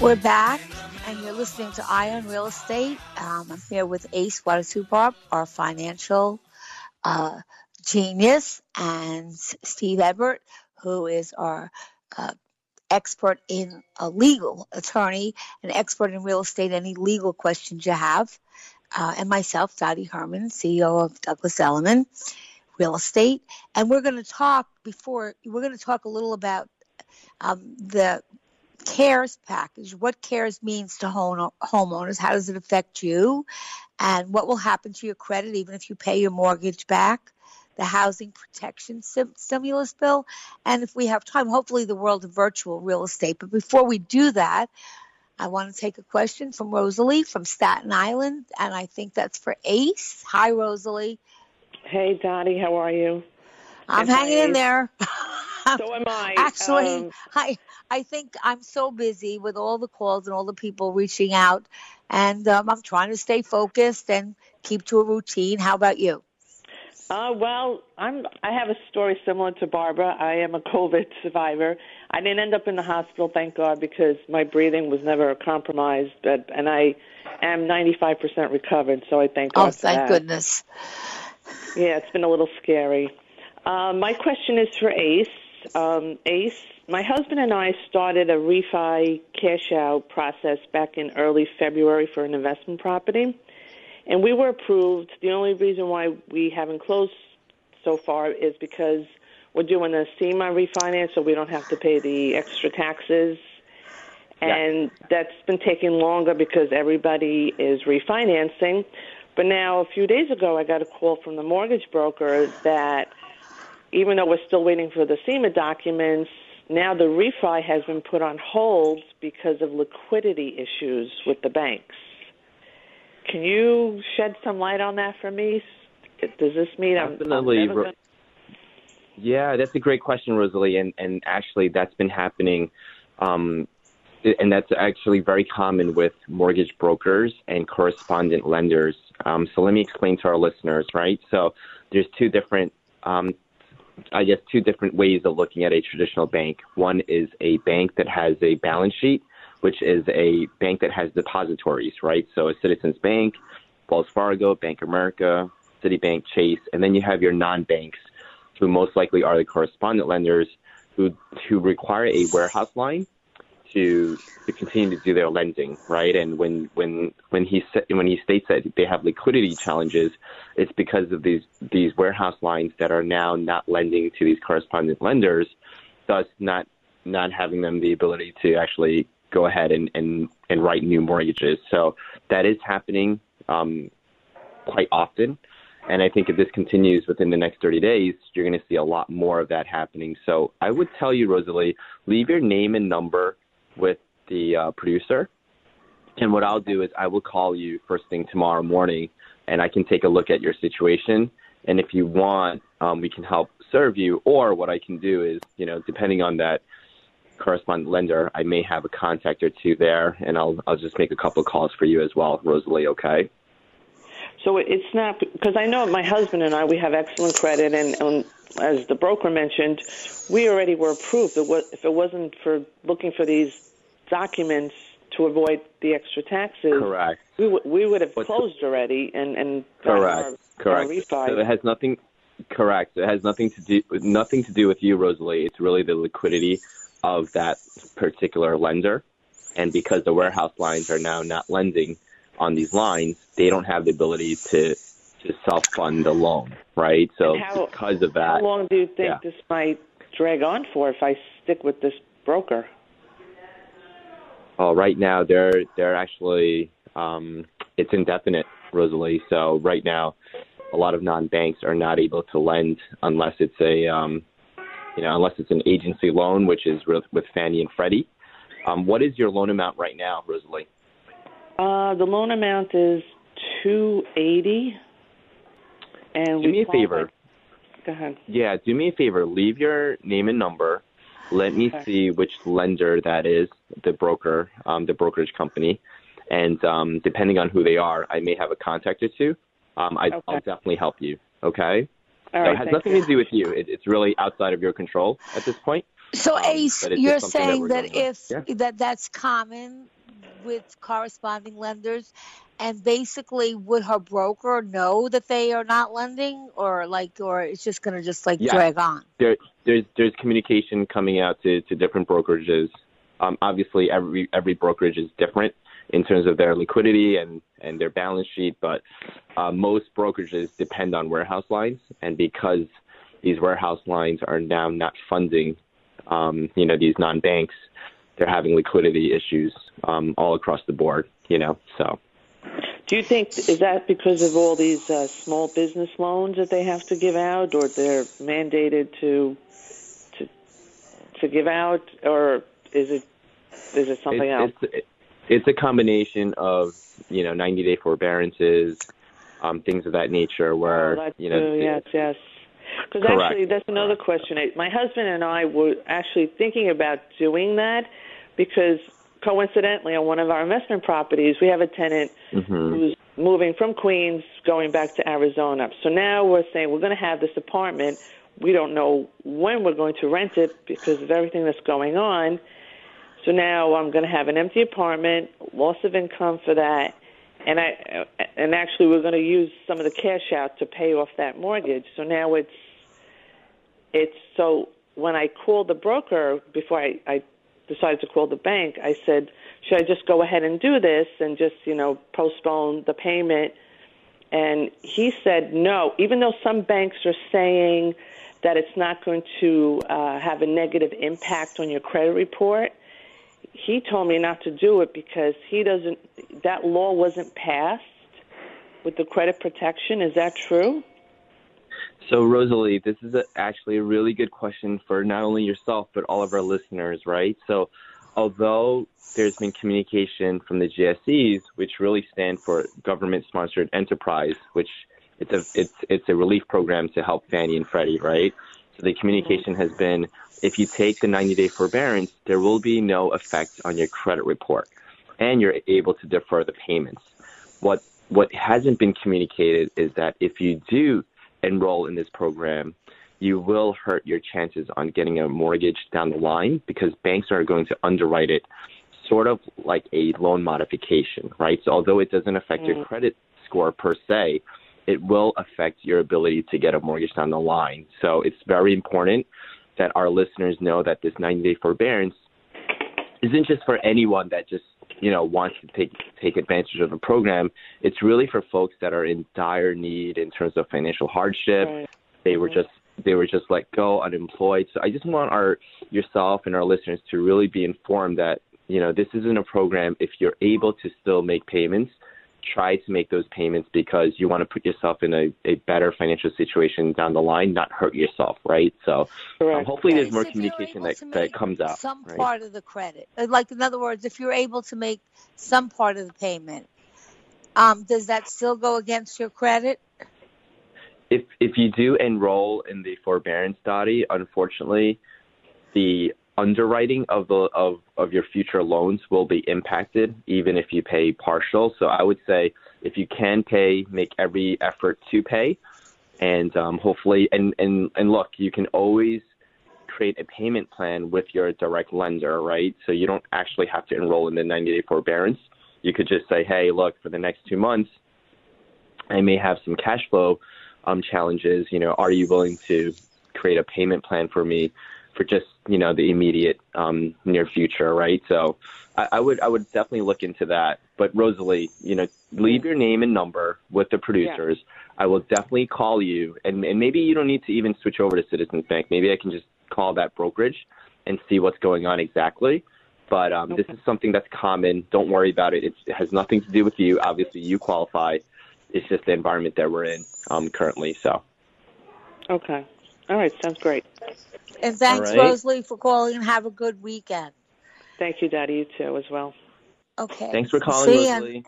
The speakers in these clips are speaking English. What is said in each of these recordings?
We're back, and you're listening to Eye on Real Estate. Um, I'm here with Ace Watanasuparp, our financial uh, genius, and Steve Ebert, who is our uh, expert in a legal attorney, an expert in real estate, any legal questions you have, uh, and myself, Dottie Herman, CEO of Douglas Elliman Real Estate. And we're going to talk before, we're going to talk a little about um, the CARES package, what CARES means to home, homeowners, how does it affect you, and what will happen to your credit even if you pay your mortgage back, the housing protection sim- stimulus bill, and if we have time, hopefully the world of virtual real estate. But before we do that, I want to take a question from Rosalie from Staten Island, and I think that's for Ace. Hi, Rosalie. Hey, Dottie, how are you? I'm hanging in there. so am I. Actually, Um, I I think I'm so busy with all the calls and all the people reaching out, and um, I'm trying to stay focused and keep to a routine. How about you? Uh, well, I'm. I have a story similar to Barbara. I am a COVID survivor. I didn't end up in the hospital, thank God, because my breathing was never compromised. But and I am 95% recovered, so I thank God Oh, thank goodness. Yeah, it's been a little scary. Uh, my question is for Ace. Um, Ace, my husband and I started a refi cash out process back in early February for an investment property, and we were approved. The only reason why we haven't closed so far is because we're doing a CEMA refinance, so we don't have to pay the extra taxes. And that's been taking longer because everybody is refinancing. But now, a few days ago, I got a call from the mortgage broker that even though we're still waiting for the CEMA documents, now the refi has been put on hold because of liquidity issues with the banks. Can you shed some light on that for me? Does this mean I'm, I'm Definitely, never gonna- Yeah, that's a great question, Rosalie, and and actually that's been happening, um, and that's actually very common with mortgage brokers and correspondent lenders. Um, so let me explain to our listeners, right? So there's two different, um, I guess, two different ways of looking at a traditional bank. One is a bank that has a balance sheet, which is a bank that has depositories, right? So a Citizens Bank, Wells Fargo, Bank of America, Citibank, Chase, and then you have your non-banks who most likely are the correspondent lenders who who require a warehouse line to to continue to do their lending, right? And when when when he when he states that they have liquidity challenges, it's because of these these warehouse lines that are now not lending to these correspondent lenders, thus not not having them the ability to actually go ahead and and, and write new mortgages. So that is happening um, quite often. And I think if this continues within the next 30 days, you're going to see a lot more of that happening. So I would tell you, Rosalie, leave your name and number with the uh, producer. And what I'll do is I will call you first thing tomorrow morning and I can take a look at your situation. And if you want, um, we can help serve you. Or what I can do is, you know, depending on that correspondent lender, I may have a contact or two there, and I'll I'll just make a couple calls for you as well, Rosalie. Okay. So it's not because I know my husband and I we have excellent credit, and, and as the broker mentioned, we already were approved. It was, if it wasn't for looking for these documents to avoid the extra taxes, Correct. we would we would have What's the- closed already and and Correct. our, Correct. Our. So it has nothing. Correct. It has nothing to do nothing to do with you, Rosalie. It's really the liquidity of that particular lender, and because the warehouse lines are now not lending on these lines, they don't have the ability to to self fund the loan, right? So how, because of that, how long do you think yeah. this might drag on for if I stick with this broker? Oh, right now they're they're actually um, it's indefinite, Rosalie. So right now, a lot of non-banks are not able to lend unless it's a um, you know unless it's an agency loan, which is with, with Fannie and Freddie. Um, what is your loan amount right now, Rosalie? Uh, the loan amount is two eighty. And Do me a favor. Go ahead. Yeah, do me a favor. Leave your name and number. Let me Okay. see which lender that is, the broker, um, the brokerage company, and um, depending on who they are, I may have a contact or two. Um, I, Okay. I'll definitely help you. Okay. All so it has nothing you. to do with you. It, it's really outside of your control at this point. So Um, Ace, but you're just something that saying that, if Yeah. that that's common with corresponding lenders, and basically would her broker know that they are not lending, or like, or it's just gonna just like Yeah. drag on? there, there's there's communication coming out to, to different brokerages. Um, obviously, every every brokerage is different in terms of their liquidity and, and their balance sheet, but uh, most brokerages depend on warehouse lines, and because these warehouse lines are now not funding, um, you know, these non-banks, they're having liquidity issues um, all across the board. You know, so. Do you think is that because of all these uh, small business loans that they have to give out, or they're mandated to to to give out, or is it is it something else? it's, It's, a combination of you know 90 day forbearances, um, things of that nature, where Oh, you know true. yes, yes. Because actually, that's another question. My husband and I were actually thinking about doing that because coincidentally, on one of our investment properties, we have a tenant Mhm. who's moving from Queens, going back to Arizona. So now we're saying we're going to have this apartment. We don't know when we're going to rent it because of everything that's going on. So now I'm going to have an empty apartment, loss of income for that, and I and actually we're going to use some of the cash out to pay off that mortgage. So now it's it's so when I called the broker before I, I decided to call the bank, I said, should I just go ahead and do this and just you know postpone the payment? And he said no, even though some banks are saying that it's not going to uh, have a negative impact on your credit report. He told me not to do it because he doesn't that law wasn't passed with the credit protection. Is that true So, Rosalie, this is a, actually a really good question for not only yourself, but all of our listeners, right? So, although there's been communication from the GSEs, which really stand for Government Sponsored Enterprise, which it's a it's it's a relief program to help Fannie and Freddie, right? So the communication has been if you take the 90 day forbearance, there will be no effect on your credit report, and you're able to defer the payments. What what hasn't been communicated is that if you do enroll in this program, you will hurt your chances on getting a mortgage down the line because banks are going to underwrite it sort of like a loan modification, right? So although it doesn't affect your mm. credit score per se, it will affect your ability to get a mortgage down the line. So it's very important that our listeners know that this 90 day forbearance isn't just for anyone that just you know wants to take take advantage of the program. It's really for folks that are in dire need in terms of financial hardship. Right. They were mm-hmm. just they were just let go, unemployed. So I just want our yourself and our listeners to really be informed that you know this isn't a program. If you're able to still make payments, try to make those payments because you want to put yourself in a, a better financial situation down the line, not hurt yourself, right? So um, correct hopefully there's more communication that, that comes out. Some right? part of the credit, Uh, like in other words, if you're able to make some part of the payment, um, does that still go against your credit? if if you do enroll in the forbearance study, unfortunately, the underwriting of the of, of your future loans will be impacted even if you pay partial. So I would say if you can pay, make every effort to pay, and um, hopefully and, and and look, you can always create a payment plan with your direct lender, right? So you don't actually have to enroll in the 90 day forbearance. You could just say, hey, look, for the next two months, I may have some cash flow um, challenges. You know, are you willing to create a payment plan for me for just you know the immediate um, near future, right? So I, I would I would definitely look into that. But Rosalie, you know, leave your name and number with the producers. Yeah. I will definitely call you, and, and maybe you don't need to even switch over to Citizens Bank. Maybe I can just call that brokerage and see what's going on exactly. But um, okay. this is something that's common. Don't worry about it. It's, it has nothing to do with you. Obviously, you qualify. It's just the environment that we're in um, currently. So. Okay. All right. Sounds great. And thanks, right. Rosalie, for calling. And have a good weekend. Thank you, Dottie. You too, as well. Okay. Thanks for calling, See, Rosalie.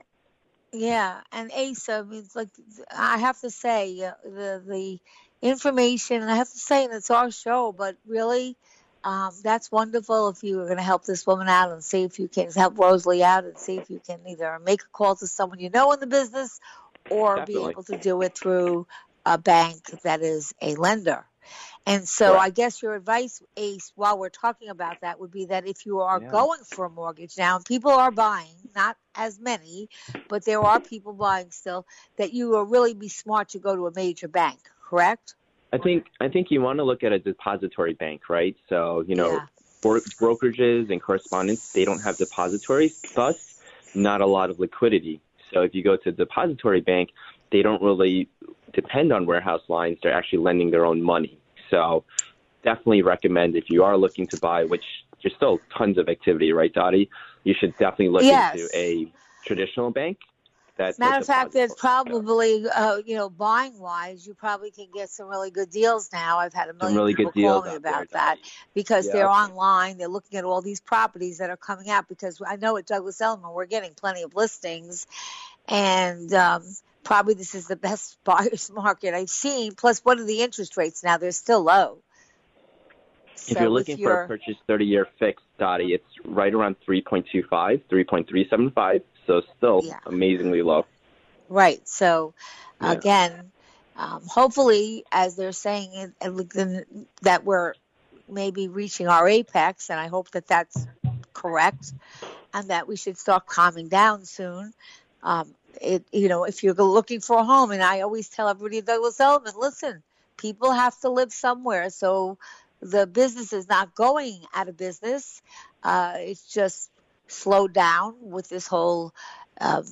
yeah, and Asa, I mean, like I have to say, uh, the the information, and I have to say, and it's our show, but really, um, that's wonderful if you are going to help this woman out and see if you can help Rosalie out and see if you can either make a call to someone you know in the business or Definitely. be able to do it through a bank that is a lender. And so right. I guess your advice, Ace, while we're talking about that, would be that if you are yeah. going for a mortgage now, people are buying, not as many, but there are people buying still, that you will really be smart to go to a major bank, correct? I think I think you want to look at a depository bank, right? So you know, yeah. brokerages and correspondents they don't have depositories, thus not a lot of liquidity. So if you go to a depository bank, they don't really depend on warehouse lines. They're actually lending their own money. So definitely recommend if you are looking to buy, which there's still tons of activity, right, Dottie? You should definitely look yes. into a traditional bank. That's Matter of fact, there's probably, uh, you know, buying wise, you probably can get some really good deals now. I've had a million really people call me about there, that because yeah. they're online. They're looking at all these properties that are coming out because I know at Douglas Elliman we're getting plenty of listings, and um, probably this is the best buyer's market I've seen. Plus, what are the interest rates now? They're still low. If you're looking for a purchase 30 year fixed, Dottie, it's right around 3.25, 3.375. So still yeah. amazingly low. Right. So yeah. again, um, hopefully, as they're saying, that we're maybe reaching our apex, and I hope that that's correct, and that we should start calming down soon. Um, it, you know, if you're looking for a home, and I always tell everybody Douglas Elliman, listen, people have to live somewhere. So the business is not going out of business. Uh, it's just slowed down with this whole um,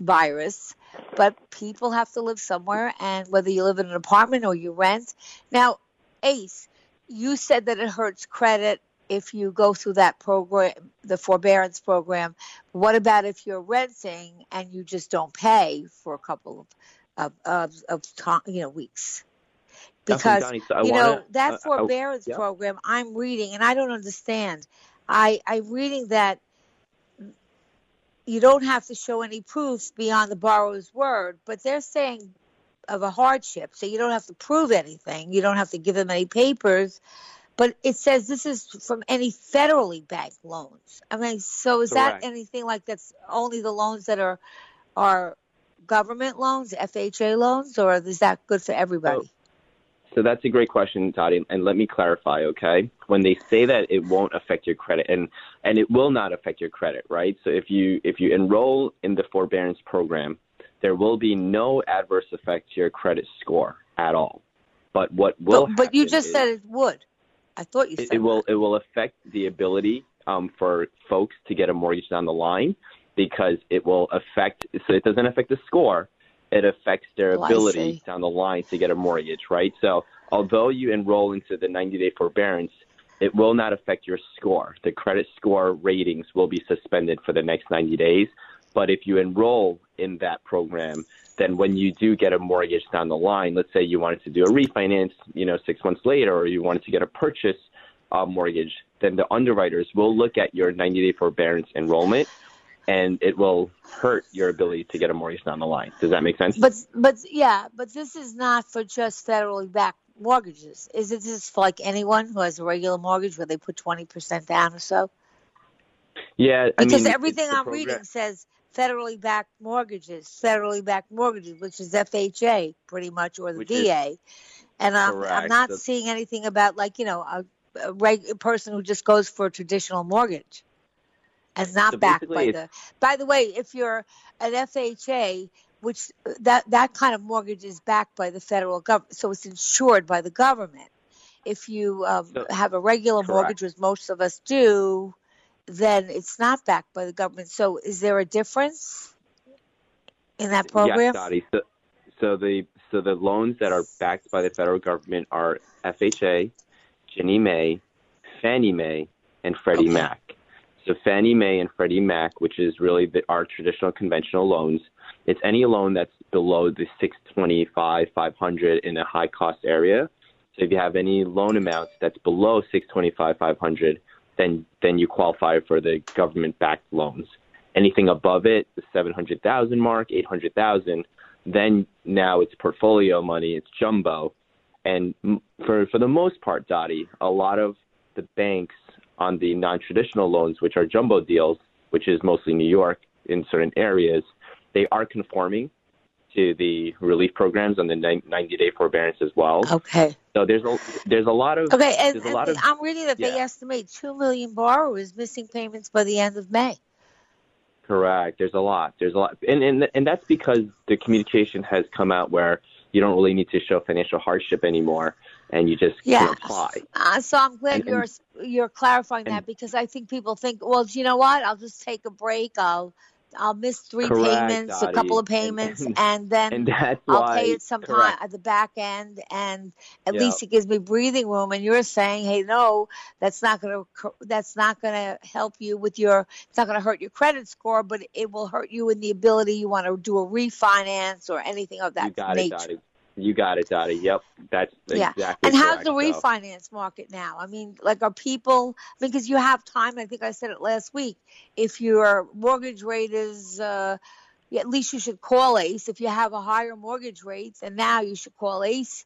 virus. But people have to live somewhere, and whether you live in an apartment or you rent. Now, Ace, you said that it hurts credit if you go through that program, the forbearance program. What about if you're renting and you just don't pay for a couple of of, of, of you know weeks? Because Johnny, so you wanna, know that uh, forbearance uh, yeah. program I'm reading, and I don't understand. I I'm reading that you don't have to show any proof beyond the borrower's word, but they're saying of a hardship, so you don't have to prove anything. You don't have to give them any papers but it says this is from any federally backed loans. I mean, so is Correct. that anything like that's only the loans that are are government loans, FHA loans, or is that good for everybody? So, so that's a great question, Dottie, and let me clarify, okay? When they say that it won't affect your credit, and and it will not affect your credit, right? So if you if you enroll in the forbearance program, there will be no adverse effect to your credit score at all. But what will but, but you just said it would. I thought you said it, it will. It will affect the ability um, for folks to get a mortgage down the line because it will affect. So it doesn't affect the score. It affects their oh, ability down the line to get a mortgage, right? So although you enroll into the 90-day forbearance, it will not affect your score. The credit score ratings will be suspended for the next 90 days. But if you enroll in that program, then when you do get a mortgage down the line, let's say you wanted to do a refinance, you know, six months later, or you wanted to get a purchase uh, mortgage, then the underwriters will look at your 90-day forbearance enrollment, and it will hurt your ability to get a mortgage down the line. Does that make sense? But but yeah, but this is not for just federally backed mortgages. Is it just for like anyone who has a regular mortgage where they put 20% down or so? Yeah, I because mean, everything I'm program- reading says federally backed mortgages, federally backed mortgages, which is FHA pretty much, or the which VA. And I'm, I'm not That's... seeing anything about like, you know, a, a reg- person who just goes for a traditional mortgage and not so backed by the. By the way, if you're an FHA, which that that kind of mortgage is backed by the federal government, so it's insured by the government. If you um, So- have a regular Correct. mortgage, which most of us do, then it's not backed by the government. So, is there a difference in that program? Yes, Dottie. So, so the so the loans that are backed by the federal government are FHA, Ginnie Mae, Fannie Mae, and Freddie Okay. Mac. So Fannie Mae and Freddie Mac, which is really the, our traditional conventional loans, it's any loan that's below the 625, 500 in a high cost area. So if you have any loan amounts that's below 625, 500, then then you qualify for the government backed loans. Anything above it, the 700,000 mark, 800,000, then now it's portfolio money, it's jumbo. And for for the most part, Dottie, a lot of the banks on the non-traditional loans, which are jumbo deals, which is mostly New York in certain areas, they are conforming to the relief programs and the 90-day forbearance as well. Okay. So there's a there's a lot of Okay, and, and of I'm reading that they estimate two million borrowers missing payments by the end of May. Correct. There's a lot. There's a lot, and and and that's because the communication has come out where you don't really need to show financial hardship anymore, and you just Yeah. can apply. Uh, so I'm glad And- you're you're clarifying that because I think people think, well, you know what? I'll just take a break. I'll I'll miss three Correct, payments, a couple of payments, And- and, then And I'll why. pay it sometime correct. at the back end, and at Yeah. least it gives me breathing room. And you're saying, hey, no, that's not going to that's not going to help you with your. It's not going to hurt your credit score, but it will hurt you in the ability you want to do a refinance or anything of that you got nature. it, Dottie. You got it, Dottie. Yep, that's Yeah. exactly. And how's the So- refinance market now? I mean, like, are people because you have time? I think I said it last week. If your mortgage rate is, uh, at least you should call Ace. If you have a higher mortgage rate, then now you should call Ace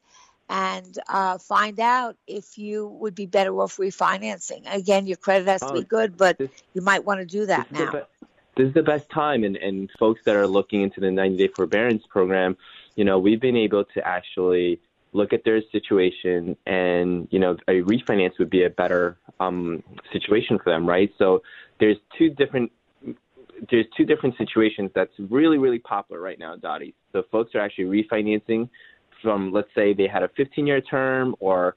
and uh, find out if you would be better off refinancing. Again, your credit has to be Oh, good, but this- you might want to do that this is now. be- this is the best time, and, and folks that are looking into the 90 day forbearance program, you know, we've been able to actually look at their situation, and you know, a refinance would be a better um, situation for them, right? So there's two different there's two different situations that's really really popular right now, Dottie. So folks are actually refinancing from let's say they had a 15 year term or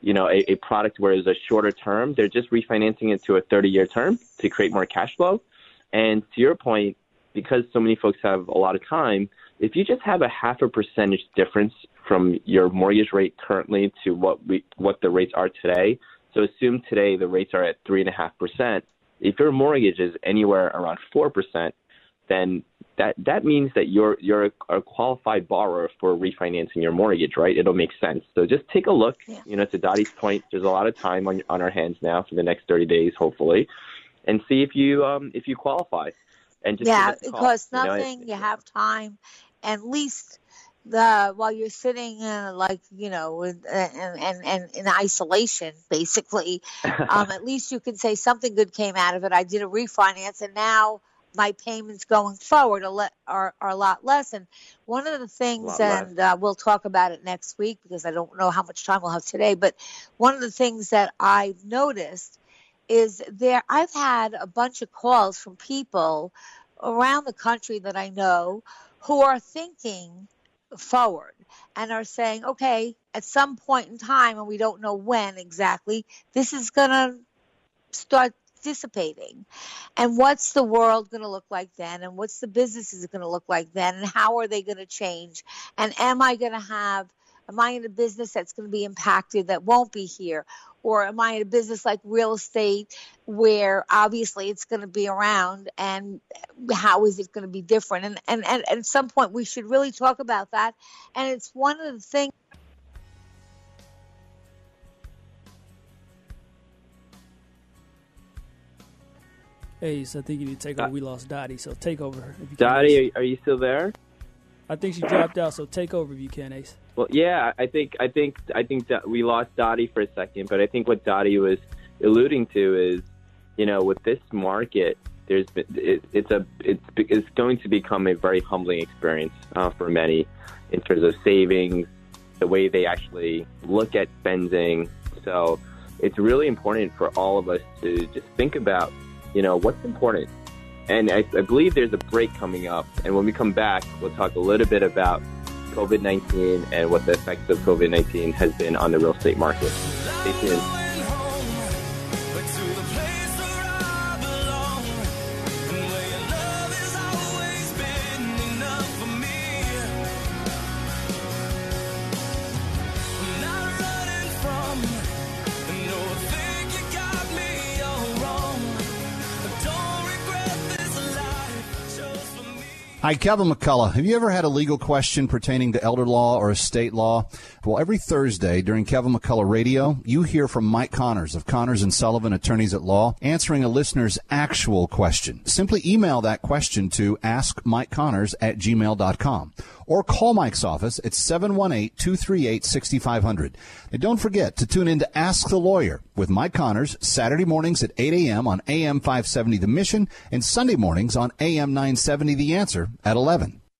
you know a, a product where it's a shorter term. They're just refinancing it to a 30 year term to create more cash flow. And to your point, because so many folks have a lot of time, if you just have a half a percentage difference from your mortgage rate currently to what we what the rates are today. So assume today the rates are at three and a half percent. If your mortgage is anywhere around four percent, then that that means that you're you're a qualified borrower for refinancing your mortgage, right? It'll make sense. So just take a look. Yeah. You know, to Dottie's point, there's a lot of time on on our hands now for the next 30 days, hopefully, and see if you um if you qualify. And just yeah, give us a it costs you know, nothing. it- you have time, at least the while you're sitting uh, like you know in, and, and and in isolation, basically. Um, at least you can say something good came out of it. I did a refinance, and now my payments going forward are, le- are, are a lot less. And one of the things, and uh, we'll talk about it next week because I don't know how much time we'll have today, but one of the things that I've noticed is there, I've had a bunch of calls from people around the country that I know who are thinking forward and are saying, okay, at some point in time, and we don't know when exactly, this is going to start dissipating. And what's the world going to look like then? And what's the businesses going to look like then? And how are they going to change? And am I going to have, am I in a business that's going to be impacted that won't be here? Or am I in a business like real estate where obviously it's going to be around and how is it going to be different? And, and, and at some point we should really talk about that. And it's one of the things. Hey, so I think you need to take over. Uh, we lost Dottie, so take over. If you can, Dottie, are, are you still there? I think she dropped out, so take over if you can, Ace. Well, yeah, I think I think I think that we lost Dottie for a second, but I think what Dottie was alluding to is, you know, with this market, there's been, it, it's a it's it's going to become a very humbling experience uh, for many in terms of savings, the way they actually look at spending. So it's really important for all of us to just think about, you know, what's important And I, I believe there's a break coming up. And when we come back, we'll talk a little bit about COVID 19 and what the effects of COVID 19 has been on the real estate market. Stay tuned. Hi, Kevin McCullough. Have you ever had a legal question pertaining to elder law or estate law? Well, every Thursday during Kevin McCullough Radio, you hear from Mike Connors of Connors and Sullivan Attorneys at Law answering a listener's actual question. Simply email that question to askmikeconnors at gmail.com or call Mike's office at 718-238-6500. And don't forget to tune in to Ask the Lawyer with Mike Connors Saturday mornings at 8 a.m. on AM 570 The Mission and Sunday mornings on AM 970 The Answer at 11.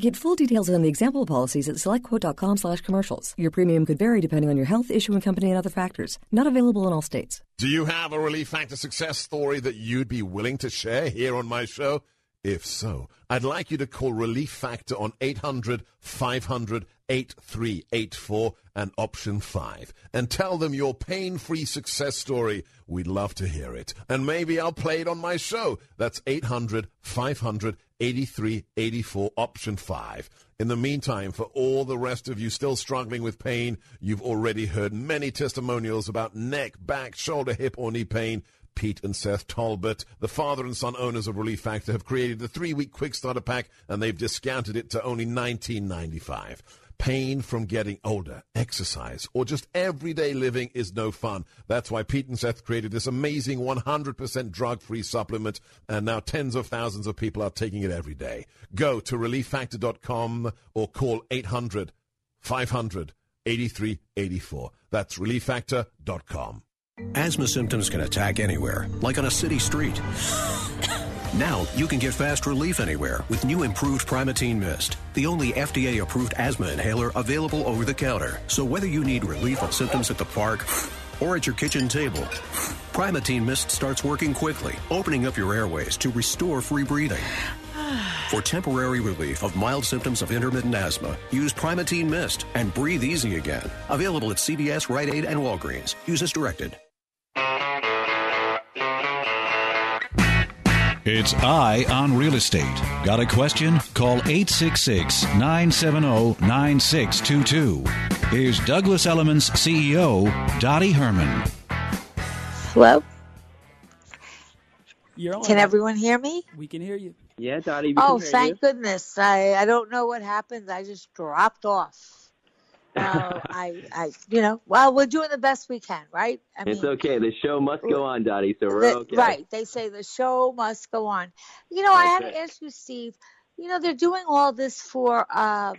Get full details on the example policies at selectquote.com slash commercials. Your premium could vary depending on your health, issuing company, and other factors. Not available in all states. Do you have a Relief Factor success story that you'd be willing to share here on my show? If so, I'd like you to call Relief Factor on 800 500 8384 and option 5 and tell them your pain free success story. We'd love to hear it. And maybe I'll play it on my show. That's 800 500 8384 option 5. In the meantime, for all the rest of you still struggling with pain, you've already heard many testimonials about neck, back, shoulder, hip, or knee pain. Pete and Seth Talbot, the father and son owners of Relief Factor, have created the three-week quick starter pack, and they've discounted it to only $19.95. Pain from getting older, exercise, or just everyday living is no fun. That's why Pete and Seth created this amazing 100% drug-free supplement, and now tens of thousands of people are taking it every day. Go to relieffactor.com or call 800 500 8384. That's relieffactor.com. Asthma symptoms can attack anywhere, like on a city street. Now you can get fast relief anywhere with new improved Primatene Mist, the only FDA approved asthma inhaler available over the counter. So whether you need relief of symptoms at the park or at your kitchen table, Primatene Mist starts working quickly, opening up your airways to restore free breathing. For temporary relief of mild symptoms of intermittent asthma, use Primatene Mist and breathe easy again. Available at CVS, Rite Aid, and Walgreens. Use as directed. It's Eye on Real Estate. Got a question? Call 866 970 9622. Here's Douglas Elliman's CEO, Dottie Herman. Hello? You're on. Can everyone hear me? We can hear you. Yeah, Dottie. We Oh, can hear thank you. goodness. I, I don't know what happened. I just dropped off. Uh, I, I, you know, well, we're doing the best we can, right? I It's okay. The show must go on, Dottie, so we're the- okay. Right. They say the show must go on. You know, I had That's to ask you, Steve. You know, they're doing all this for um,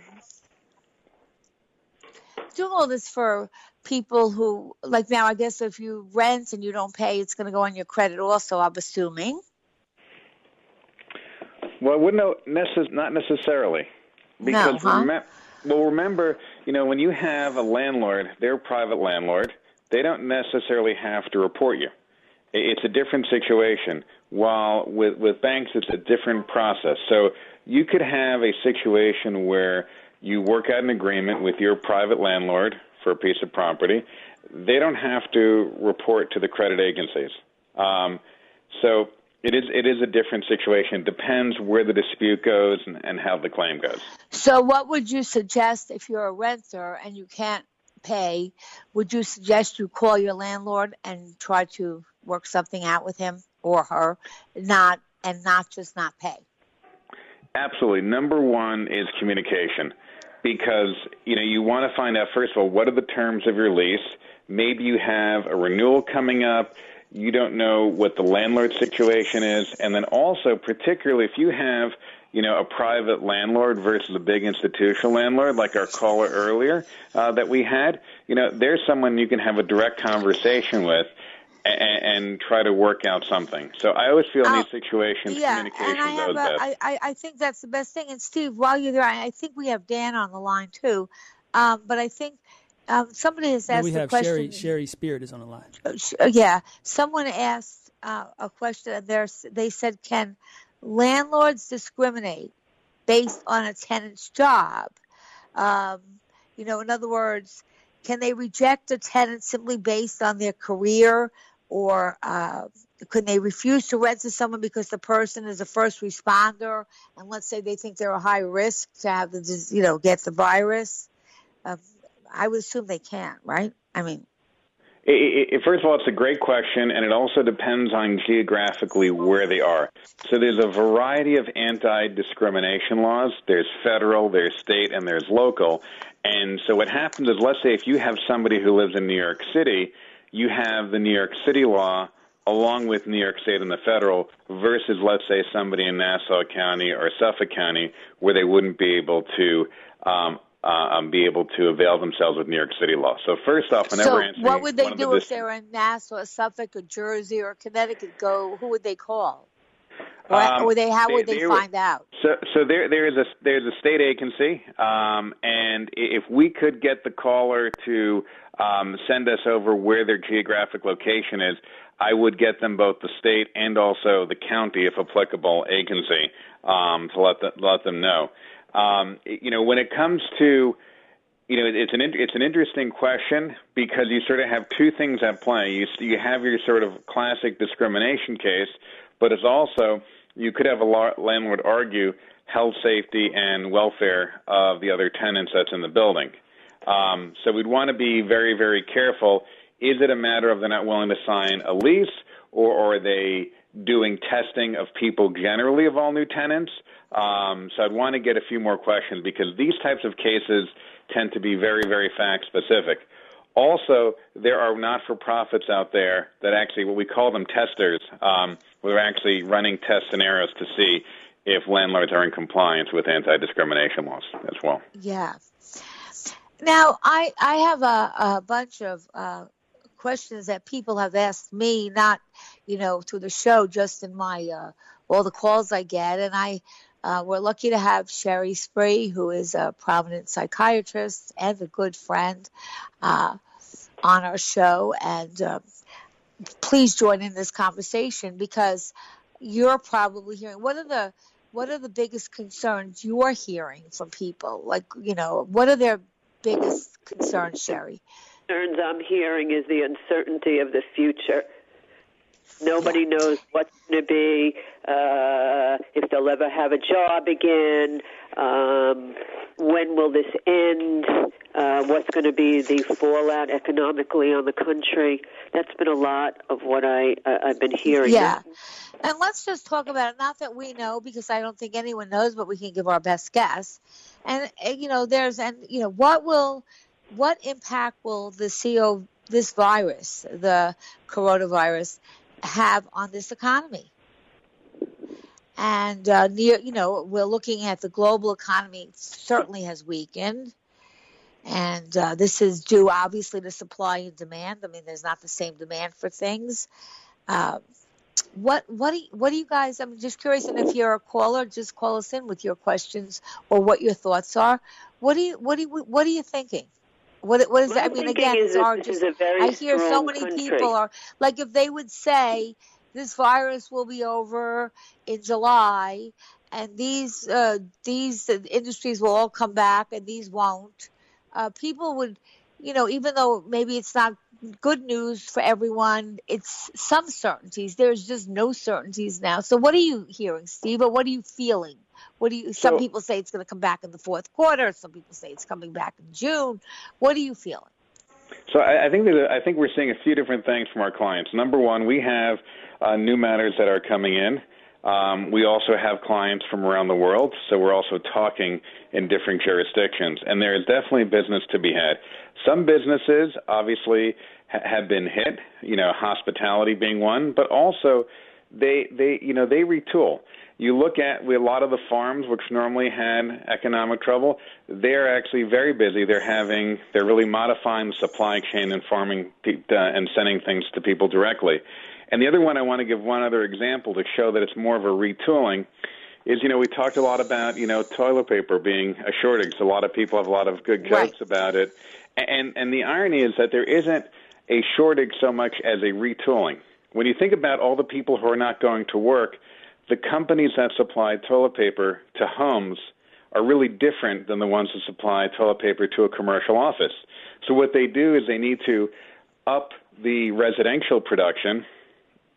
doing all this for people who, like now, I guess if you rent and you don't pay, it's going to go on your credit. Also, I'm assuming. Well, wouldn't necess- not necessarily, because huh? remem- well, remember, you know, when you have a landlord, they're a private landlord. They don't necessarily have to report you. It's a different situation. While with with banks, it's a different process. So you could have a situation where you work out an agreement with your private landlord for a piece of property. They don't have to report to the credit agencies. Um, so it is it is a different situation. It depends where the dispute goes and, and how the claim goes. So, what would you suggest if you're a renter and you can't pay, would you suggest you call your landlord and try to work something out with him or her, not and not just not pay? Absolutely. Number one is communication because you know you want to find out first of all what are the terms of your lease. Maybe you have a renewal coming up. You don't know what the landlord situation is, and then also particularly if you have you know a private landlord versus a big institutional landlord, like our caller earlier uh, that we had. You know, there's someone you can have a direct conversation with and, and try to work out something. So I always feel in these situations, yeah, communication and I, have a, best. I, I, I think that's the best thing. And Steve, while you're there, I, I think we have Dan on the line too. Um, but I think um, somebody has And asked we have question. Sherry. Sherry Spirit is on the line. Uh, uh, yeah, someone asked uh, a question. and there's- They said, "Can landlords discriminate based on a tenant's job?" Um, you know, in other words, can they reject a tenant simply based on their career, or uh, could they refuse to rent to someone because the person is a first responder, and let's say they think they're a high risk to have the, you know, get the virus? I would assume they can, right? I mean, I i first of all, it's a great question, and it also depends on geographically where they are. So there's a variety of anti-discrimination laws. There's federal, there's state, and there's local. And so what happens is, let's say if you have somebody who lives in New York City, you have the New York City law along with New York State and the federal versus, let's say, somebody in Nassau County or Suffolk County where they wouldn't be able to um, um, be able to avail themselves of New York City law. So first off, whenever so answering what would they of the do if dis- they were in Nassau, or Suffolk, or Jersey, or Connecticut? Go, who would they call? Or, Um, or they, how would they, they find out? So, so there, there is a there's a state agency, um, and if we could get the caller to um, send us over where their geographic location is, I would get them both the state and also the county, if applicable, agency um, to let the, let them know. Um, you know, when it comes to you know, it's an it's an interesting question because you sort of have two things at play. You you have your sort of classic discrimination case, but it's also you could have a la- landlord argue health, safety, and welfare of the other tenants that's in the building. Um, so we'd want to be very very careful. Is it a matter of they're not willing to sign a lease, or are they doing testing of people generally of all new tenants? Um, so I'd want to get a few more questions because these types of cases tend to be very, very fact specific. Also, there are not for profits out there that actually, what we call them testers, um, where they're actually running test scenarios to see if landlords are in compliance with anti discrimination laws as well. Yeah. Now, I I have a, a bunch of uh, questions that people have asked me, not you know through the show, just in my uh, all the calls I get, and I. Uh, we're lucky to have Sherry Spree, who is a prominent psychiatrist and a good friend, uh, on our show. And uh, please join in this conversation because you're probably hearing what are the what are the biggest concerns you're hearing from people? Like, you know, what are their biggest concerns, Sherry? Concerns I'm hearing is the uncertainty of the future. Nobody knows what's going to be, uh, if they'll ever have a job again, um, when will this end, uh, what's going to be the fallout economically on the country. That's been a lot of what I, uh, I've been hearing. Yeah. And let's just talk about it. Not that we know, because I don't think anyone knows, but we can give our best guess. And uh, you know, there's and you know, what will, what impact will the CO this virus, the coronavirus, have on this economy? And uh, near, you know, we're looking at the global economy certainly has weakened. And uh, this is due obviously to supply and demand. I mean, there's not the same demand for things. Uh, what what do you, what do you guys? I'm just curious, and if you're a caller, just call us in with your questions or what your thoughts are. What do you what do you, what are you thinking? What what is What I mean? Again, is it's that our this just. is a very I hear so many country. people are like if they would say this virus will be over in July, and these uh, these industries will all come back, and these won't. Uh, people would, you know, even though maybe it's not good news for everyone, it's some certainties. There's just no certainties now. So, what are you hearing, Steve? Or what are you feeling? What do you? Some So- people say it's going to come back in the fourth quarter. Some people say it's coming back in June. What are you feeling? So I, I think that I think we're seeing a few different things from our clients. Number one, we have uh, new matters that are coming in. Um, we also have clients from around the world, so we're also talking in different jurisdictions, and there is definitely business to be had. Some businesses obviously ha- have been hit, you know, hospitality being one, but also they they you know they retool. You look at a lot of the farms which normally had economic trouble, they're actually very busy. They're having they're really modifying the supply chain and farming uh, and sending things to people directly. And the other one I want to give one other example to show that it's more of a retooling is you know we talked a lot about you know toilet paper being a shortage. A lot of people have a lot of good jokes about it, and and the irony is that there isn't a shortage so much as a retooling. When you think about all the people who are not going to work, the companies that supply toilet paper to homes are really different than the ones that supply toilet paper to a commercial office. So what they do is they need to up the residential production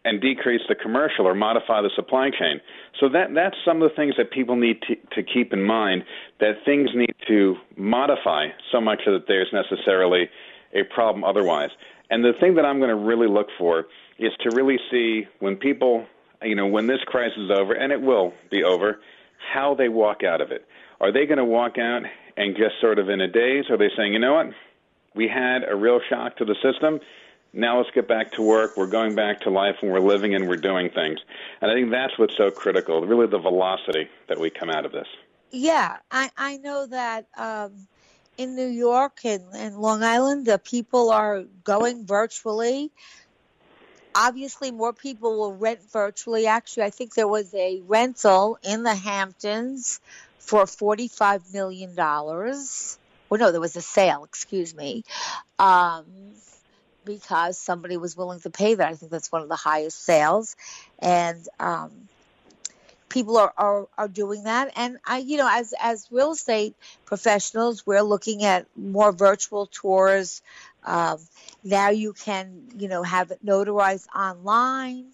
and decrease the commercial or modify the supply chain. So that that's some of the things that people need to, to keep in mind that things need to modify so much that there's necessarily a problem otherwise. And the thing that I'm going to really look for is to really see when people, you know, when this crisis is over, and it will be over, how they walk out of it. Are they going to walk out and just sort of in a daze? Are they saying, you know what, we had a real shock to the system. Now let's get back to work. We're going back to life and we're living and we're doing things. And I think that's what's so critical, really the velocity that we come out of this. Yeah, I, I know that um, in New York and, and Long Island, the people are going virtually. Obviously, more people will rent virtually. Actually, I think there was a rental in the Hamptons for $45 million. Well, no, there was a sale, excuse me, um, because somebody was willing to pay that. I think that's one of the highest sales. And um, people are, are, are doing that. And I, you know, as, as real estate professionals, we're looking at more virtual tours. Um, now you can, you know, have it notarized online.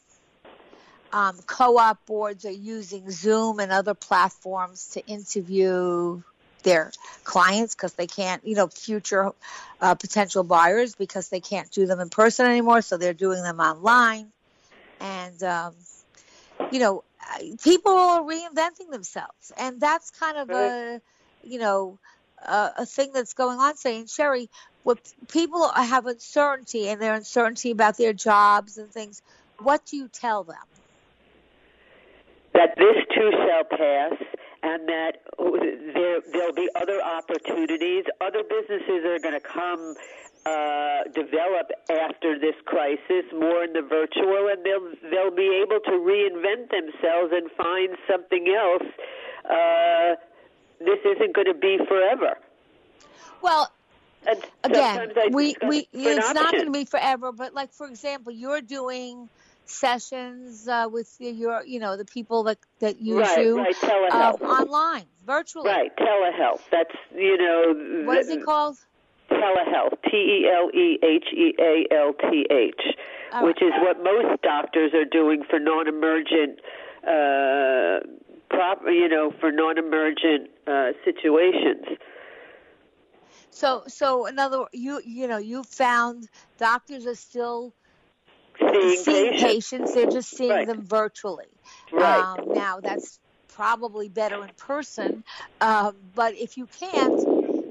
Um, co-op boards are using Zoom and other platforms to interview their clients because they can't, you know, future uh, potential buyers because they can't do them in person anymore. So they're doing them online. And, um, you know, people are reinventing themselves. And that's kind of a, you know, a, a thing that's going on saying, Sherry, what people have uncertainty and their uncertainty about their jobs and things, what do you tell them? That this too shall pass and that there there'll be other opportunities. Other businesses are going to come uh, develop after this crisis more in the virtual, and they'll they'll be able to reinvent themselves and find something else. Uh, this isn't going to be forever. Well, and again, we we it's not going to be forever. But like for example, you're doing sessions uh, with your you know the people that that use Right, you right, telehealth. um, online virtually. Right, telehealth. That's you know. What is it called? Telehealth. T e l e h e a l t h, which is what most doctors are doing for non-emergent. Uh, prop, you know, for non-emergent uh, situations. So so another you you know you found doctors are still Seeing patients. patients. They're just seeing Right. them virtually. Right. Um, now that's probably better in person, um, but if you can't,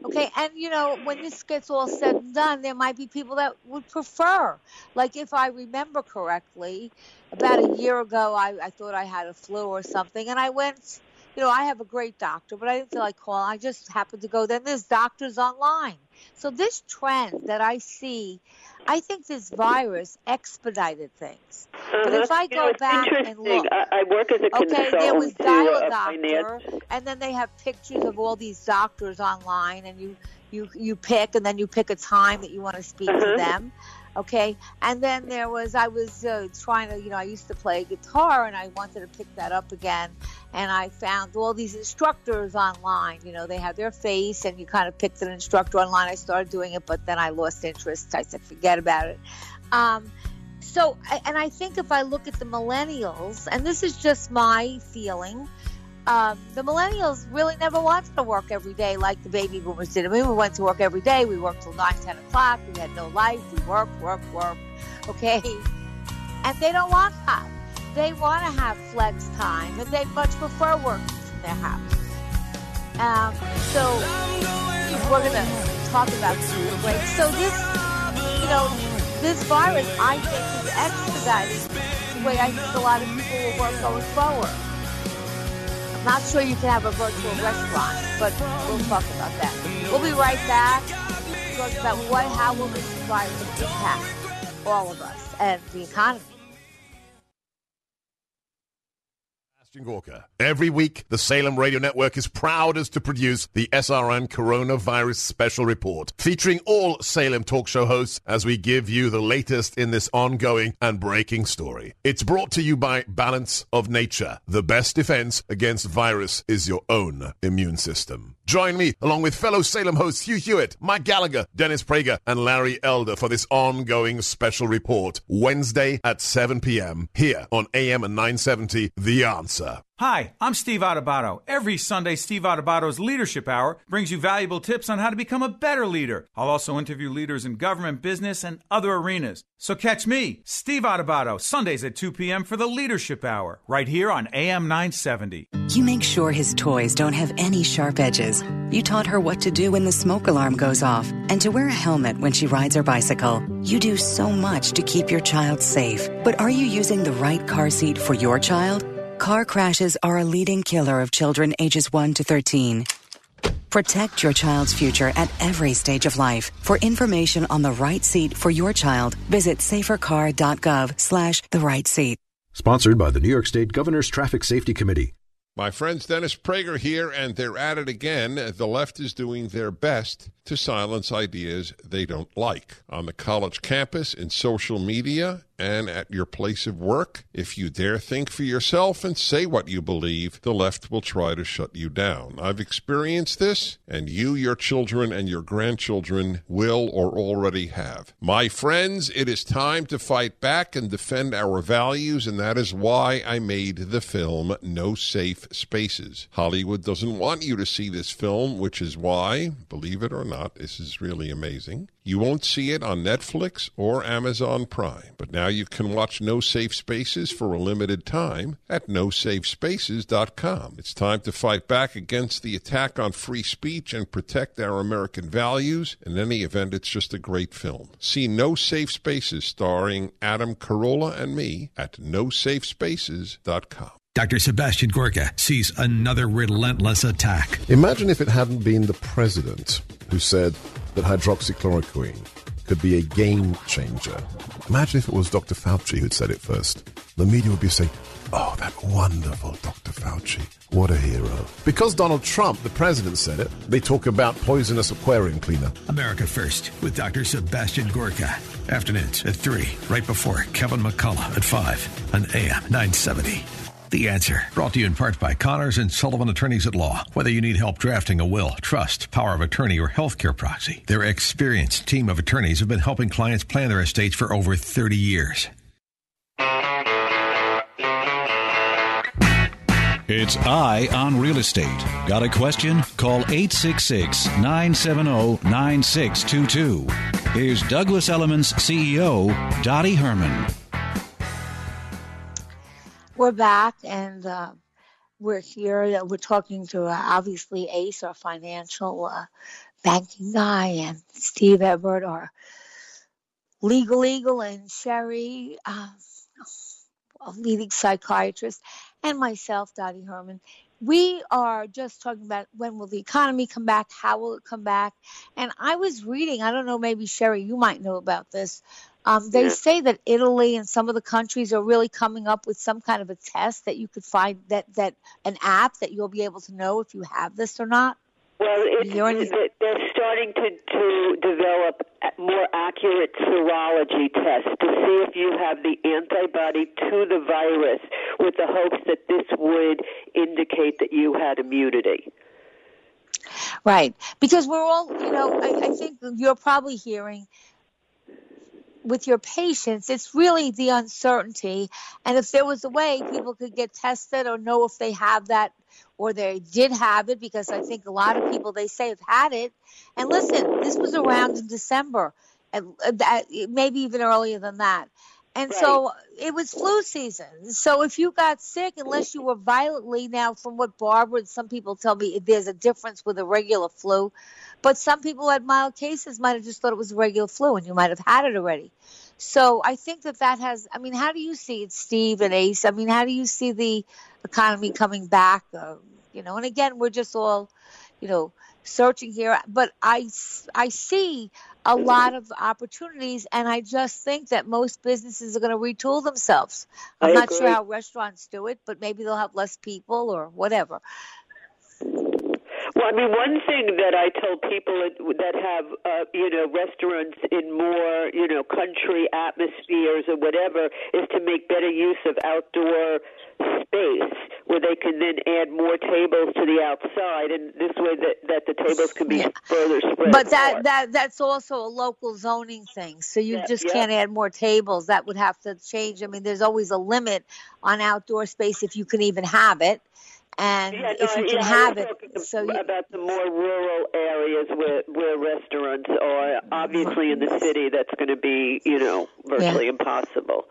okay. And you know when this gets all said and done, there might be people that would prefer. Like if I remember correctly, about a year ago, I, I thought I had a flu or something, and I went. You know, I have a great doctor, but I didn't feel like calling. I just happened to go. Then there's doctors online. So this trend that I see, I think this virus expedited things. But if Uh-huh. I You go know, back and look, I, I work as a okay, there was dial uh, a doctor, finance. and then they have pictures of all these doctors online, and you you you pick, and then you pick a time that you want to speak to Uh-huh. them. Okay, and then there was I was uh, trying to you know I used to play guitar, and I wanted to pick that up again, and I found all these instructors online. You know, they have their face, and you kind of picked an instructor online. I started doing it, but then I lost interest. I said forget about it. Um, so, and I think if I look at the millennials, and this is just my feeling, um, the millennials really never wanted to work every day like the baby boomers did. I mean, we went to work every day. We worked till 9, 10 o'clock. We had no life. We work, work, work. Okay? And they don't want that. They want to have flex time, and they much prefer working from their house. Um, so we're going to talk about this quick. So this, you know, this virus, I think, is expediting the way I think a lot of people will work going forward. Not sure you can have a virtual restaurant, but we'll talk about that. We'll be right back. Talk about what, how will this virus impact all of us and the economy. Gorka. Every week, the Salem Radio Network is proud as to produce the SRN Coronavirus Special Report, featuring all Salem talk show hosts as we give you the latest in this ongoing and breaking story. It's brought to you by Balance of Nature. The best defense against virus is your own immune system. Join me, along with fellow Salem hosts Hugh Hewitt, Mike Gallagher, Dennis Prager, and Larry Elder for this ongoing special report, Wednesday at 7 p.m. here on AM and 970, The Answer. Hi, I'm Steve Adubato. Every Sunday, Steve Adubato's Leadership Hour brings you valuable tips on how to become a better leader. I'll also interview leaders in government, business, and other arenas. So catch me, Steve Adubato, Sundays at 2 p.m. for the Leadership Hour, right here on AM 970. You make sure his toys don't have any sharp edges. You taught her what to do when the smoke alarm goes off and to wear a helmet when she rides her bicycle. You do so much to keep your child safe. But are you using the right car seat for your child? Car crashes are a leading killer of children ages 1 to 13. Protect your child's future at every stage of life. For information on the right seat for your child, visit safercar.gov slash the right seat. Sponsored by the New York State Governor's Traffic Safety Committee. My friends Dennis Prager here, and they're at it again. The left is doing their best to silence ideas they don't like. On the college campus, in social media, and at your place of work, if you dare think for yourself and say what you believe, the left will try to shut you down. I've experienced this, and you, your children, and your grandchildren will or already have. My friends, it is time to fight back and defend our values, and that is why I made the film No Safe Spaces. Hollywood doesn't want you to see this film, which is why, believe it or not, this is really amazing. You won't see it on Netflix or Amazon Prime, but now you can watch No Safe Spaces for a limited time at nosafespaces.com. It's time to fight back against the attack on free speech and protect our American values. In any event, it's just a great film. See No Safe Spaces starring Adam Carolla and me at nosafespaces.com. Dr. Sebastian Gorka sees another relentless attack. Imagine if it hadn't been the president who said that hydroxychloroquine could be a game changer. Imagine if it was Dr. Fauci who'd said it first. The media would be saying, Oh, that wonderful Dr. Fauci. What a hero. Because Donald Trump, the president, said it, they talk about poisonous aquarium cleaner. America First with Dr. Sebastian Gorka. Afternoons at 3, right before Kevin McCullough at 5 on AM 970. The Answer, brought to you in part by Connors and Sullivan Attorneys at Law. Whether you need help drafting a will, trust, power of attorney, or healthcare proxy, their experienced team of attorneys have been helping clients plan their estates for over 30 years. It's Eye on Real Estate. Got a question? Call 866 970 9622. Here's Douglas Elliman's CEO, Dottie Herman. We're back and uh, we're here. We're talking to uh, obviously Ace, our financial uh, banking guy, and Steve Everett, our legal eagle, and Sherry, uh, a leading psychiatrist, and myself, Dottie Herman. We are just talking about when will the economy come back? How will it come back? And I was reading, I don't know, maybe Sherry, you might know about this. Um, they Yeah. say that Italy and some of the countries are really coming up with some kind of a test that you could find that that an app that you'll be able to know if you have this or not. Well, it's, in- they're they're starting to, to develop more accurate serology tests to see if you have the antibody to the virus with the hopes that this would indicate that you had immunity. Right. Because we're all, you know, I, I think you're probably hearing with your patients, it's really the uncertainty. And if there was a way people could get tested or know if they have that or they did have it because I think a lot of people they say have had it. And listen, this was around in December, and uh, maybe even earlier than that. And Right. so it was flu season. So if you got sick, unless you were violently now, from what Barbara and some people tell me, there's a difference with a regular flu. But some people who had mild cases might have just thought it was a regular flu, and you might have had it already. So I think that that has. I mean, how do you see it, Steve and Ace? I mean, how do you see the economy coming back? Uh, you know, and again, we're just all, you know, searching here. But I, I see a lot of opportunities, and I just think that most businesses are going to retool themselves. I'm I not sure how restaurants do it, but maybe they'll have less people or whatever. Well, I mean, one thing that I told people that have, uh, you know, restaurants in more, you know, country atmospheres or whatever, is to make better use of outdoor space where they can then add more tables to the outside, and this way that that the tables can be further spread. But that apart. that that's also a local zoning thing. So you Yeah, just yeah. can't add more tables. That would have to change. I mean, there's always a limit on outdoor space if you can even have it, and Yeah, if no, you can yeah, I have it. So you, about the more rural areas where where restaurants are. Obviously, in the city, that's going to be, you know, virtually impossible.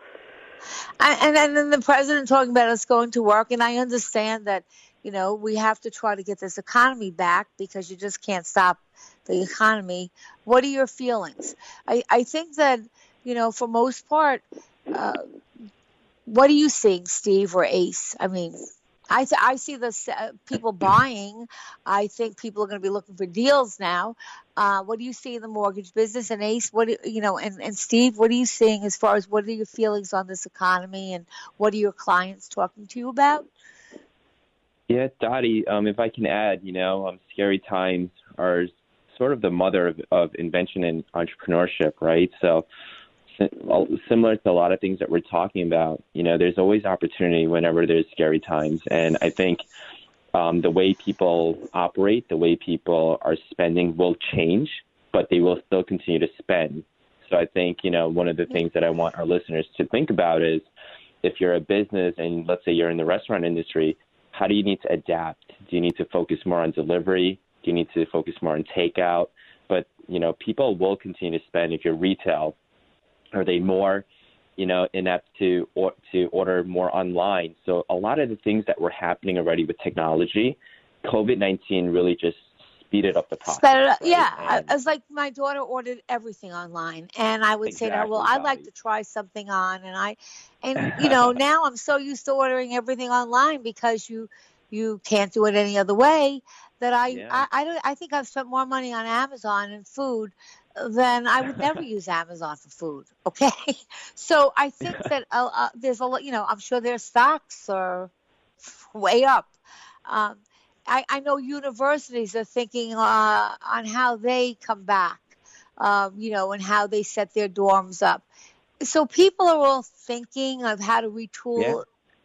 I- and and then the president talking about us going to work, and I understand that you know we have to try to get this economy back because you just can't stop the economy. What are your feelings? I I think that you know for most part, uh, what are you seeing, Steve or Ace? I mean. I, I see the uh, people buying. I think people are going to be looking for deals now. Uh, what do you see in the mortgage business? And Ace, what do, you know, and, and Steve, what are you seeing as far as what are your feelings on this economy, and what are your clients talking to you about? Yeah, Dottie, um, if I can add, you know, um, scary times are sort of the mother of, of invention and entrepreneurship, right? So, similar to a lot of things that we're talking about, you know, there's always opportunity whenever there's scary times. And I think um, the way people operate, the way people are spending will change, but they will still continue to spend. So I think, you know, one of the things that I want our listeners to think about is if you're a business and let's say you're in the restaurant industry, how do you need to adapt? Do you need to focus more on delivery? Do you need to focus more on takeout? But, you know, people will continue to spend if you're retail. Are they more, you know, inept to or, to order more online? So a lot of the things that were happening already with technology, COVID-19 really just speeded up the process. Sped it up. Yeah, I, I was like my daughter ordered everything online, and I would say to her, "Well, I'd like to try something on," and I, and you know, now I'm so used to ordering everything online because you you can't do it any other way that I Yeah. I, I don't I think I've spent more money on Amazon and food than I would never use Amazon for food. Okay, so I think that uh, uh, there's a lot. You know, I'm sure their stocks are way up. Um, I, I know universities are thinking uh, on how they come back, um, you know, and how they set their dorms up. So people are all thinking of how to retool. Yeah.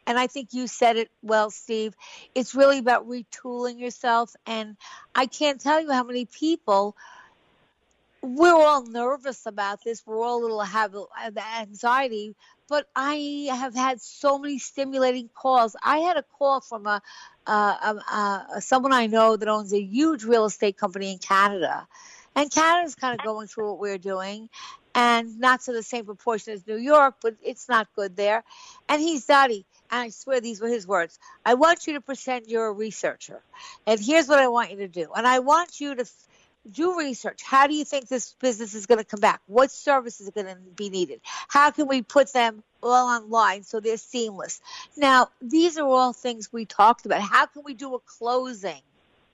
And I think you said it well, Steve. It's really about retooling yourself. And I can't tell you how many people we're all nervous about this. We're all a little have anxiety, but I have had so many stimulating calls. I had a call from a, uh, uh, someone I know that owns a huge real estate company in Canada, and Canada's kind of going through what we're doing, and not to the same proportion as New York, but it's not good there. And he's Dottie, and I swear these were his words. I want you to pretend you're a researcher, and here's what I want you to do, and I want you to do research. How do you think this business is going to come back? What services are going to be needed? How can we put them all online so they're seamless? Now, these are all things we talked about. How can we do a closing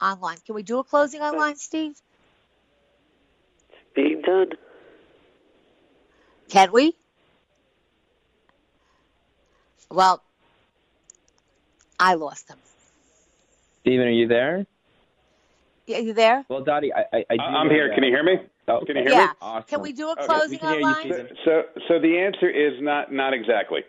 online? Can we do a closing online, Steve? Being done. Can we? Well, I lost him. Steven, are you there? Yeah, you there? Well, Dottie, I, I, I do I'm here. that- Can you hear me? Oh, Can you hear Yeah. me? Awesome. Can we do a Okay, closing we can you, online? So, so the answer is not not exactly.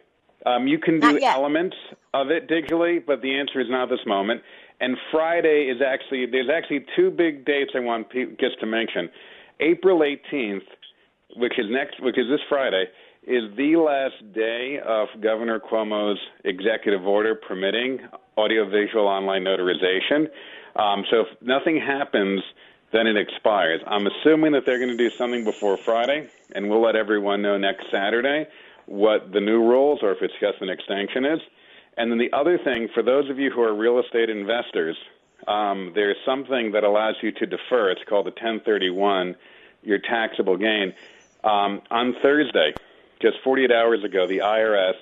Um, you can do elements of it digitally, but the answer is not this moment. And Friday is actually there's actually two big dates I want pe- guests to mention. April 18th, which is next, which is this Friday, is the last day of Governor Cuomo's executive order permitting audiovisual online notarization. Um, so if nothing happens, then it expires. I'm assuming that they're going to do something before Friday, and we'll let everyone know next Saturday what the new rules or if it's just an extension is. And then the other thing, for those of you who are real estate investors, um, there's something that allows you to defer. It's called the 1031, your taxable gain. Um, on Thursday, just 48 hours ago, the IRS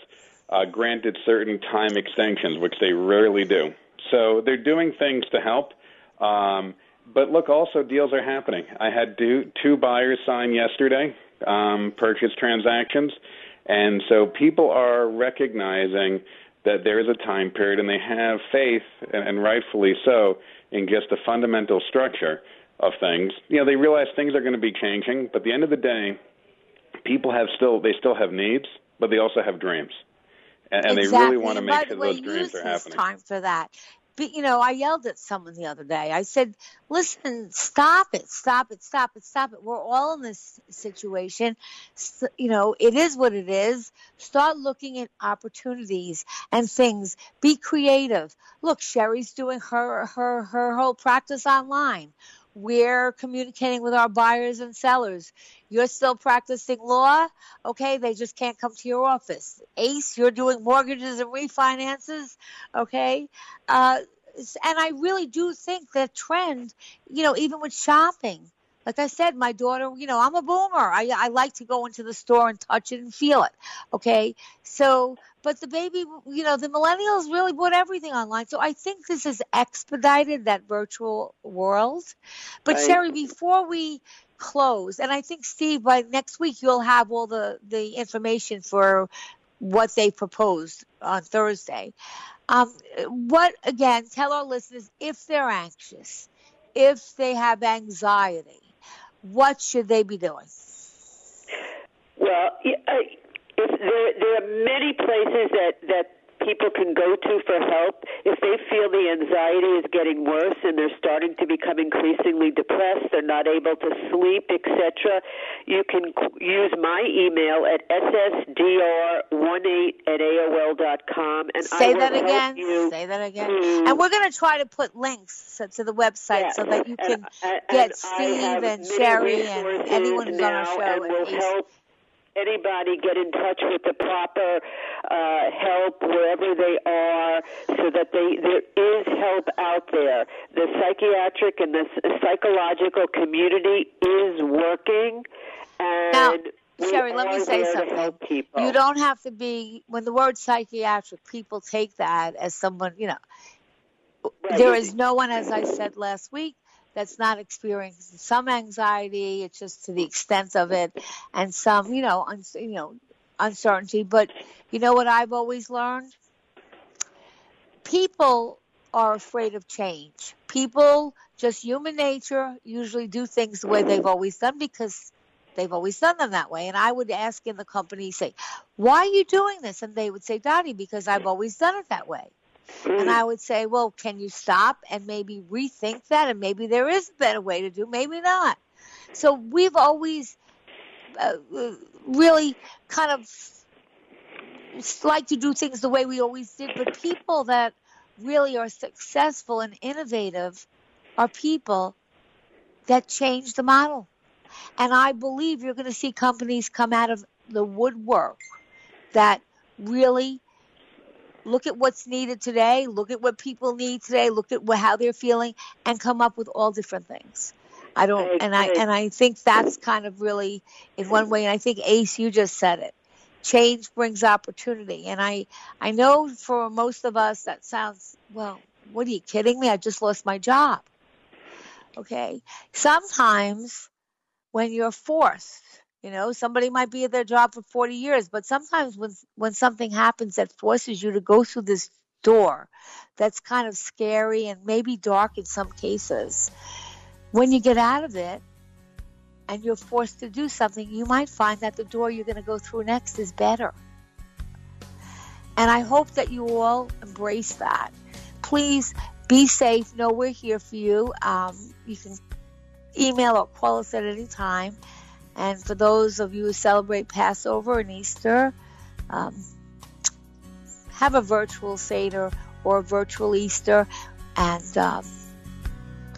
uh, granted certain time extensions, which they rarely do. So they're doing things to help. Um, but look, also deals are happening. I had two, two buyers sign yesterday, um, purchase transactions, and so people are recognizing that there is a time period, and they have faith, and, and rightfully so, in just the fundamental structure of things. You know, they realize things are going to be changing, but at the end of the day, people have still they still have needs, but they also have dreams, and, and exactly. they really want to make sure the way, those dreams use are this happening. time for that. But you know, I yelled at someone the other day. I said, "Listen, stop it, stop it, stop it, stop it. We're all in this situation. S- You know, it is what it is. Start looking at opportunities and things. Be creative. Look, Sherry's doing her her her whole practice online. We're communicating with our buyers and sellers. You're still practicing law, okay? They just can't come to your office. Ace, you're doing mortgages and refinances, okay? Uh, and I really do think that trend, you know, even with shopping, like I said, my daughter, you know, I'm a boomer. I, I like to go into the store and touch it and feel it. Okay. So, but the baby, you know, the millennials really bought everything online. So I think this has expedited that virtual world. But Right. Sherry, before we close, and I think Steve, by next week you'll have all the, the information for what they proposed on Thursday. Um, what again? Tell our listeners if they're anxious, if they have anxiety, what should they be doing? Well, if there there are many places that that people can go to for help if they feel the anxiety is getting worse and they're starting to become increasingly depressed they're not able to sleep etc you can use my email at ssdr18 at aol dot com and I Say will that help again. you Say that again. to- And we're going to try to put links to, the website so that you can and- get and Steve and Sherry and anyone who's on our show. and and will help anybody get in touch with the proper uh, help wherever they are, so that they there is help out there. The psychiatric and the psychological community is working, and Now, Sherry, let me say something. You don't have to be when the word psychiatric, people take that as someone, you know. Right. There is no one, as I said last week, that's not experiencing some anxiety. It's just to the extent of it, and some, you know, un- you know, uncertainty. But you know what I've always learned? People are afraid of change. People, just human nature, usually do things the way they've always done because they've always done them that way. And I would ask in the company, say, why are you doing this? And they would say, Dottie, because I've always done it that way. And I would say, well, can you stop and maybe rethink that? And maybe there is a better way to do, maybe not. So we've always uh, uh, really kind of like to do things the way we always did. But people that really are successful and innovative are people that change the model. And I believe you're going to see companies come out of the woodwork that really look at what's needed today, look at what people need today, look at wh- how they're feeling, and come up with all different things. I don't, and I and I think that's kind of really in one way. And I think Ace, you just said it. Change brings opportunity, and I I know for most of us that sounds well. What are you kidding me? I just lost my job. Okay, sometimes when you're forced you know, somebody might be at their job for 40 years, but sometimes when when something happens that forces you to go through this door that's kind of scary and maybe dark in some cases, when you get out of it and you're forced to do something, you might find that the door you're going to go through next is better. And I hope that you all embrace that. Please be safe. Know we're here for you. Um, you can email or call us at any time. And for those of you who celebrate Passover and Easter, um, have a virtual Seder or a virtual Easter, and um,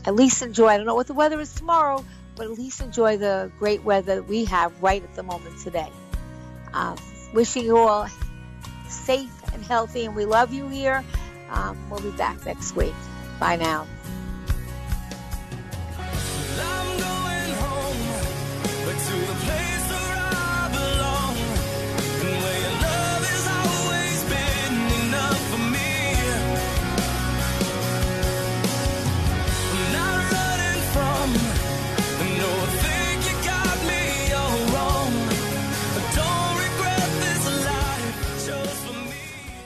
at least enjoy. I don't know what the weather is tomorrow, but at least enjoy the great weather we have right at the moment today. Um, wishing you all safe and healthy, and we love you here. Um, we'll be back next week. Bye now.